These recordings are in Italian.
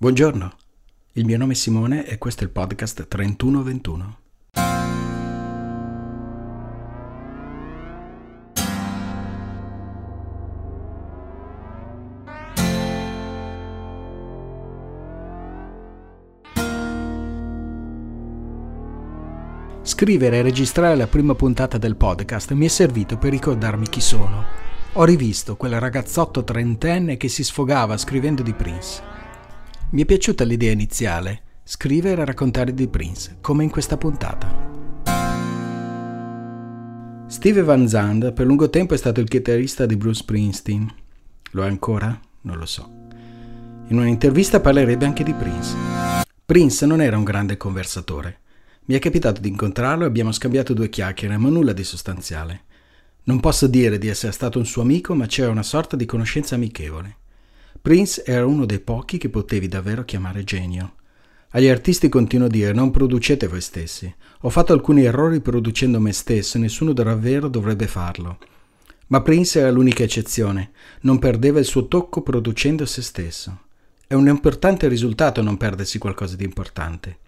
Buongiorno, il mio nome è Simone e questo è il podcast 3121. Scrivere e registrare la prima puntata del podcast mi è servito per ricordarmi chi sono. Ho rivisto quel ragazzotto trentenne che si sfogava scrivendo di Prince mi è piaciuta l'idea iniziale, scrivere e raccontare di Prince, come in questa puntata. Steve Van Zandt per lungo tempo è stato il chitarrista di Bruce Springsteen. Lo è ancora? Non lo so. In un'intervista parlerebbe anche di Prince. Prince non era un grande conversatore. Mi è capitato di incontrarlo e abbiamo scambiato due chiacchiere, ma nulla di sostanziale. Non posso dire di essere stato un suo amico, ma c'era una sorta di conoscenza amichevole. Prince era uno dei pochi che potevi davvero chiamare genio. Agli artisti continuo a dire non producete voi stessi. Ho fatto alcuni errori producendo me stesso e nessuno davvero dovrebbe farlo. Ma Prince era l'unica eccezione, non perdeva il suo tocco producendo se stesso. È un importante risultato non perdersi qualcosa di importante.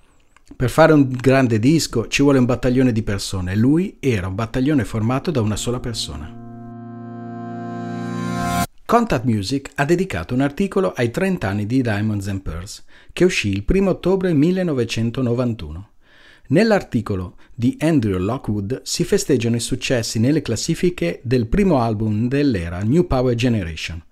Per fare un grande disco ci vuole un battaglione di persone lui era un battaglione formato da una sola persona. Contact Music ha dedicato un articolo ai 30 anni di Diamonds and Pearls, che uscì il 1 ottobre 1991. Nell'articolo di Andrew Lockwood si festeggiano i successi nelle classifiche del primo album dell'era New Power Generation.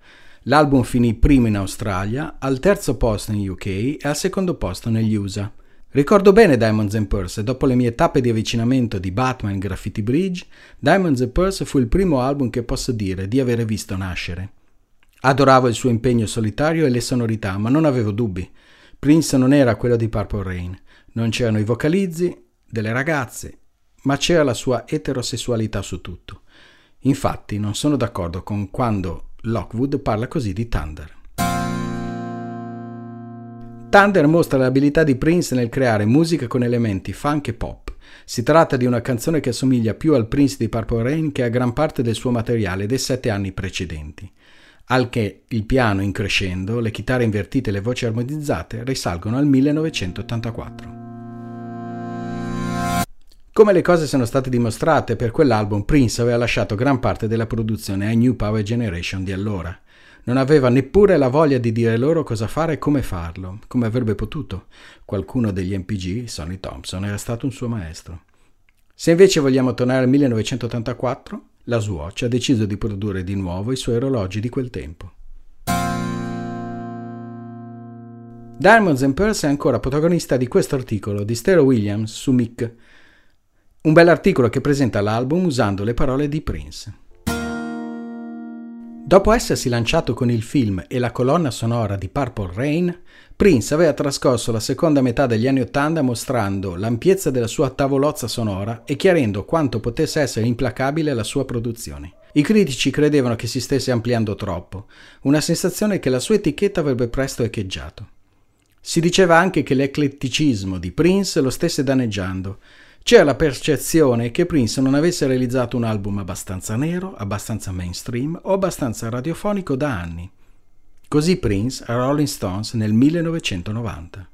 L'album finì primo in Australia, al terzo posto in UK e al secondo posto negli USA. Ricordo bene Diamonds and Pearls e dopo le mie tappe di avvicinamento di Batman Graffiti Bridge, Diamonds and Pearls fu il primo album che posso dire di avere visto nascere. Adoravo il suo impegno solitario e le sonorità, ma non avevo dubbi. Prince non era quello di Purple Rain. Non c'erano i vocalizzi delle ragazze, ma c'era la sua eterosessualità su tutto. Infatti non sono d'accordo con quando Lockwood parla così di Thunder. Thunder mostra l'abilità di Prince nel creare musica con elementi funk e pop. Si tratta di una canzone che assomiglia più al Prince di Purple Rain che a gran parte del suo materiale dei sette anni precedenti al che il piano in crescendo, le chitarre invertite e le voci armonizzate risalgono al 1984. Come le cose sono state dimostrate per quell'album, Prince aveva lasciato gran parte della produzione ai New Power Generation di allora. Non aveva neppure la voglia di dire loro cosa fare e come farlo, come avrebbe potuto. Qualcuno degli MPG, Sonny Thompson, era stato un suo maestro. Se invece vogliamo tornare al 1984, la Swatch ha deciso di produrre di nuovo i suoi orologi di quel tempo. Diamonds and Pearls è ancora protagonista di questo articolo di Stereo Williams su Mick, un bell'articolo che presenta l'album usando le parole di Prince. Dopo essersi lanciato con il film e la colonna sonora di Purple Rain, Prince aveva trascorso la seconda metà degli anni Ottanta mostrando l'ampiezza della sua tavolozza sonora e chiarendo quanto potesse essere implacabile la sua produzione. I critici credevano che si stesse ampliando troppo, una sensazione che la sua etichetta avrebbe presto echeggiato. Si diceva anche che l'ecletticismo di Prince lo stesse danneggiando, c'era la percezione che Prince non avesse realizzato un album abbastanza nero, abbastanza mainstream o abbastanza radiofonico da anni. Così Prince a Rolling Stones nel 1990.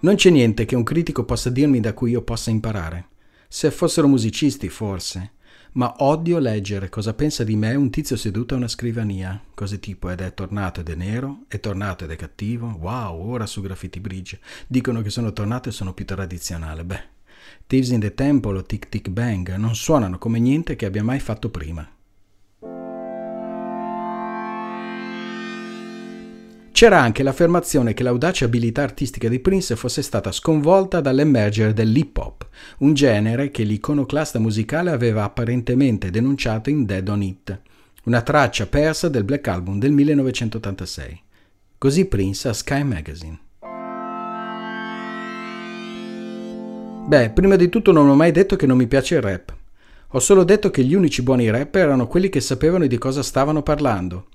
Non c'è niente che un critico possa dirmi da cui io possa imparare. Se fossero musicisti, forse, ma odio leggere cosa pensa di me un tizio seduto a una scrivania, cose tipo ed è tornato ed è nero, è tornato ed è cattivo, wow, ora su Graffiti Bridge, dicono che sono tornato e sono più tradizionale, beh. Thieves in the Temple o Tic Tic Bang non suonano come niente che abbia mai fatto prima. C'era anche l'affermazione che l'audace abilità artistica di Prince fosse stata sconvolta dall'emergere dell'hip hop, un genere che l'iconoclasta musicale aveva apparentemente denunciato in Dead on It, una traccia persa del Black Album del 1986. Così Prince a Sky Magazine. Beh, prima di tutto non ho mai detto che non mi piace il rap. Ho solo detto che gli unici buoni rapper erano quelli che sapevano di cosa stavano parlando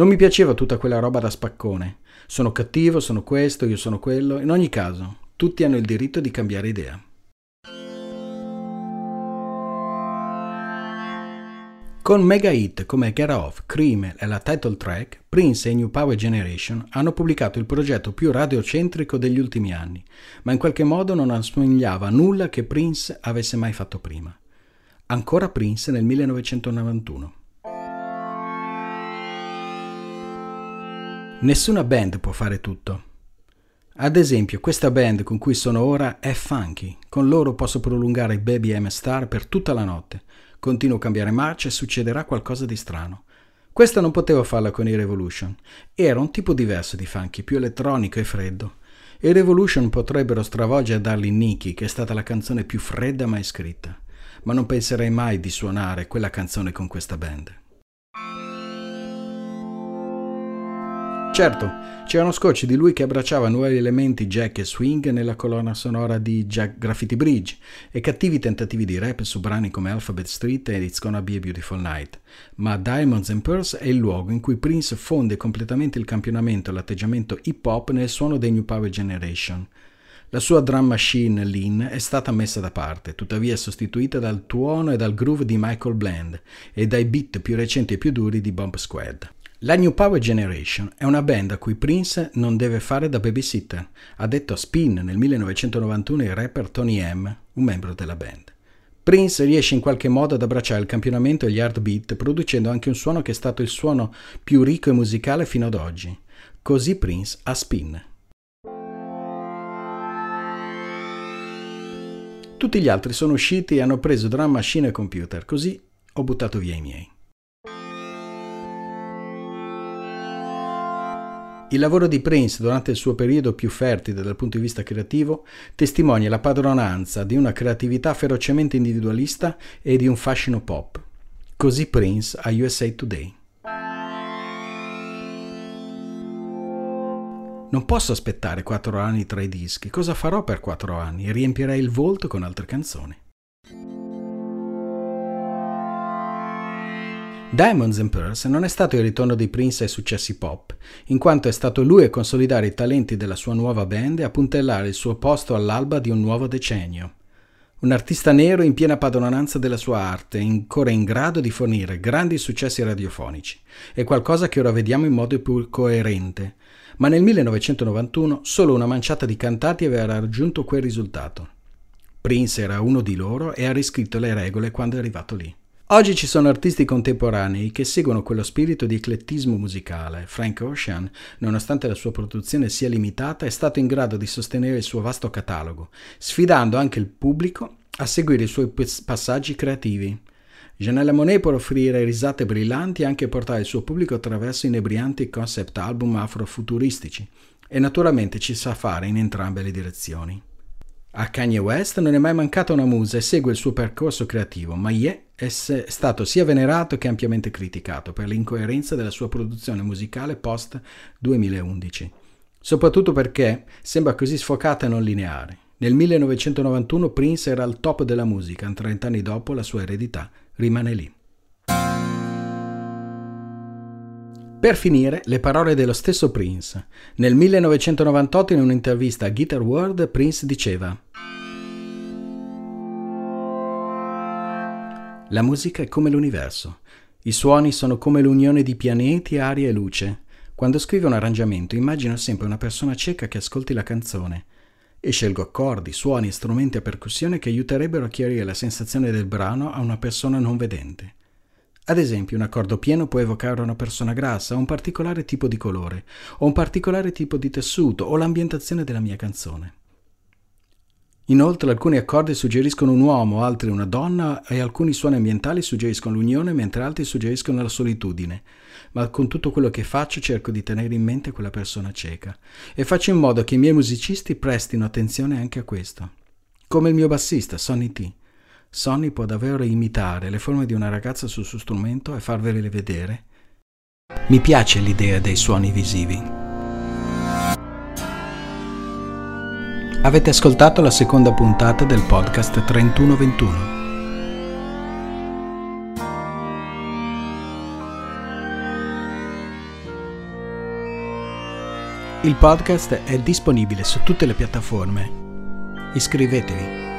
non mi piaceva tutta quella roba da spaccone. Sono cattivo, sono questo, io sono quello. In ogni caso, tutti hanno il diritto di cambiare idea. Con mega hit come Get Off, Cream e la title track, Prince e New Power Generation hanno pubblicato il progetto più radiocentrico degli ultimi anni, ma in qualche modo non assomigliava a nulla che Prince avesse mai fatto prima. Ancora Prince nel 1991. Nessuna band può fare tutto. Ad esempio, questa band con cui sono ora è funky. Con loro posso prolungare Baby M Star per tutta la notte. Continuo a cambiare marcia e succederà qualcosa di strano. Questa non potevo farla con i Revolution. Era un tipo diverso di funky, più elettronico e freddo. I Revolution potrebbero stravolgere Darling Nikki, che è stata la canzone più fredda mai scritta. Ma non penserei mai di suonare quella canzone con questa band. Certo, c'erano scocci di lui che abbracciava nuovi elementi jack e swing nella colonna sonora di Jack Graffiti Bridge e cattivi tentativi di rap su brani come Alphabet Street e It's Gonna Be a Beautiful Night. Ma Diamonds and Pearls è il luogo in cui Prince fonde completamente il campionamento e l'atteggiamento hip hop nel suono dei New Power Generation. La sua drum machine lean è stata messa da parte, tuttavia sostituita dal tuono e dal groove di Michael Bland e dai beat più recenti e più duri di Bomb Squad. La New Power Generation è una band a cui Prince non deve fare da babysitter, ha detto a Spin nel 1991 il rapper Tony M, un membro della band. Prince riesce in qualche modo ad abbracciare il campionamento e gli hard beat, producendo anche un suono che è stato il suono più ricco e musicale fino ad oggi. Così Prince a Spin. Tutti gli altri sono usciti e hanno preso drum machine e computer, così ho buttato via i miei. Il lavoro di Prince durante il suo periodo più fertile dal punto di vista creativo testimonia la padronanza di una creatività ferocemente individualista e di un fascino pop. Così Prince a USA Today. Non posso aspettare quattro anni tra i dischi. Cosa farò per quattro anni? Riempirei il volto con altre canzoni. Diamonds and Pearls non è stato il ritorno di Prince ai successi pop, in quanto è stato lui a consolidare i talenti della sua nuova band e a puntellare il suo posto all'alba di un nuovo decennio. Un artista nero in piena padronanza della sua arte, ancora in grado di fornire grandi successi radiofonici. È qualcosa che ora vediamo in modo più coerente, ma nel 1991 solo una manciata di cantanti aveva raggiunto quel risultato. Prince era uno di loro e ha riscritto le regole quando è arrivato lì. Oggi ci sono artisti contemporanei che seguono quello spirito di eclettismo musicale. Frank Ocean, nonostante la sua produzione sia limitata, è stato in grado di sostenere il suo vasto catalogo, sfidando anche il pubblico a seguire i suoi passaggi creativi. Janelle Monet può offrire risate brillanti e anche portare il suo pubblico attraverso inebrianti concept album afrofuturistici e naturalmente ci sa fare in entrambe le direzioni. A Kanye West non è mai mancata una musa e segue il suo percorso creativo, ma Ye è stato sia venerato che ampiamente criticato per l'incoerenza della sua produzione musicale post 2011, soprattutto perché sembra così sfocata e non lineare. Nel 1991 Prince era al top della musica, 30 anni dopo la sua eredità rimane lì. Per finire, le parole dello stesso Prince. Nel 1998 in un'intervista a Guitar World Prince diceva La musica è come l'universo. I suoni sono come l'unione di pianeti, aria e luce. Quando scrivo un arrangiamento immagino sempre una persona cieca che ascolti la canzone e scelgo accordi, suoni e strumenti a percussione che aiuterebbero a chiarire la sensazione del brano a una persona non vedente. Ad esempio, un accordo pieno può evocare una persona grassa, un particolare tipo di colore, o un particolare tipo di tessuto, o l'ambientazione della mia canzone. Inoltre alcuni accordi suggeriscono un uomo, altri una donna e alcuni suoni ambientali suggeriscono l'unione mentre altri suggeriscono la solitudine. Ma con tutto quello che faccio cerco di tenere in mente quella persona cieca e faccio in modo che i miei musicisti prestino attenzione anche a questo. Come il mio bassista, Sonny T. Sonny può davvero imitare le forme di una ragazza sul suo strumento e farvele vedere. Mi piace l'idea dei suoni visivi. Avete ascoltato la seconda puntata del podcast 3121. Il podcast è disponibile su tutte le piattaforme. Iscrivetevi.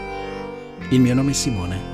Il mio nome è Simone.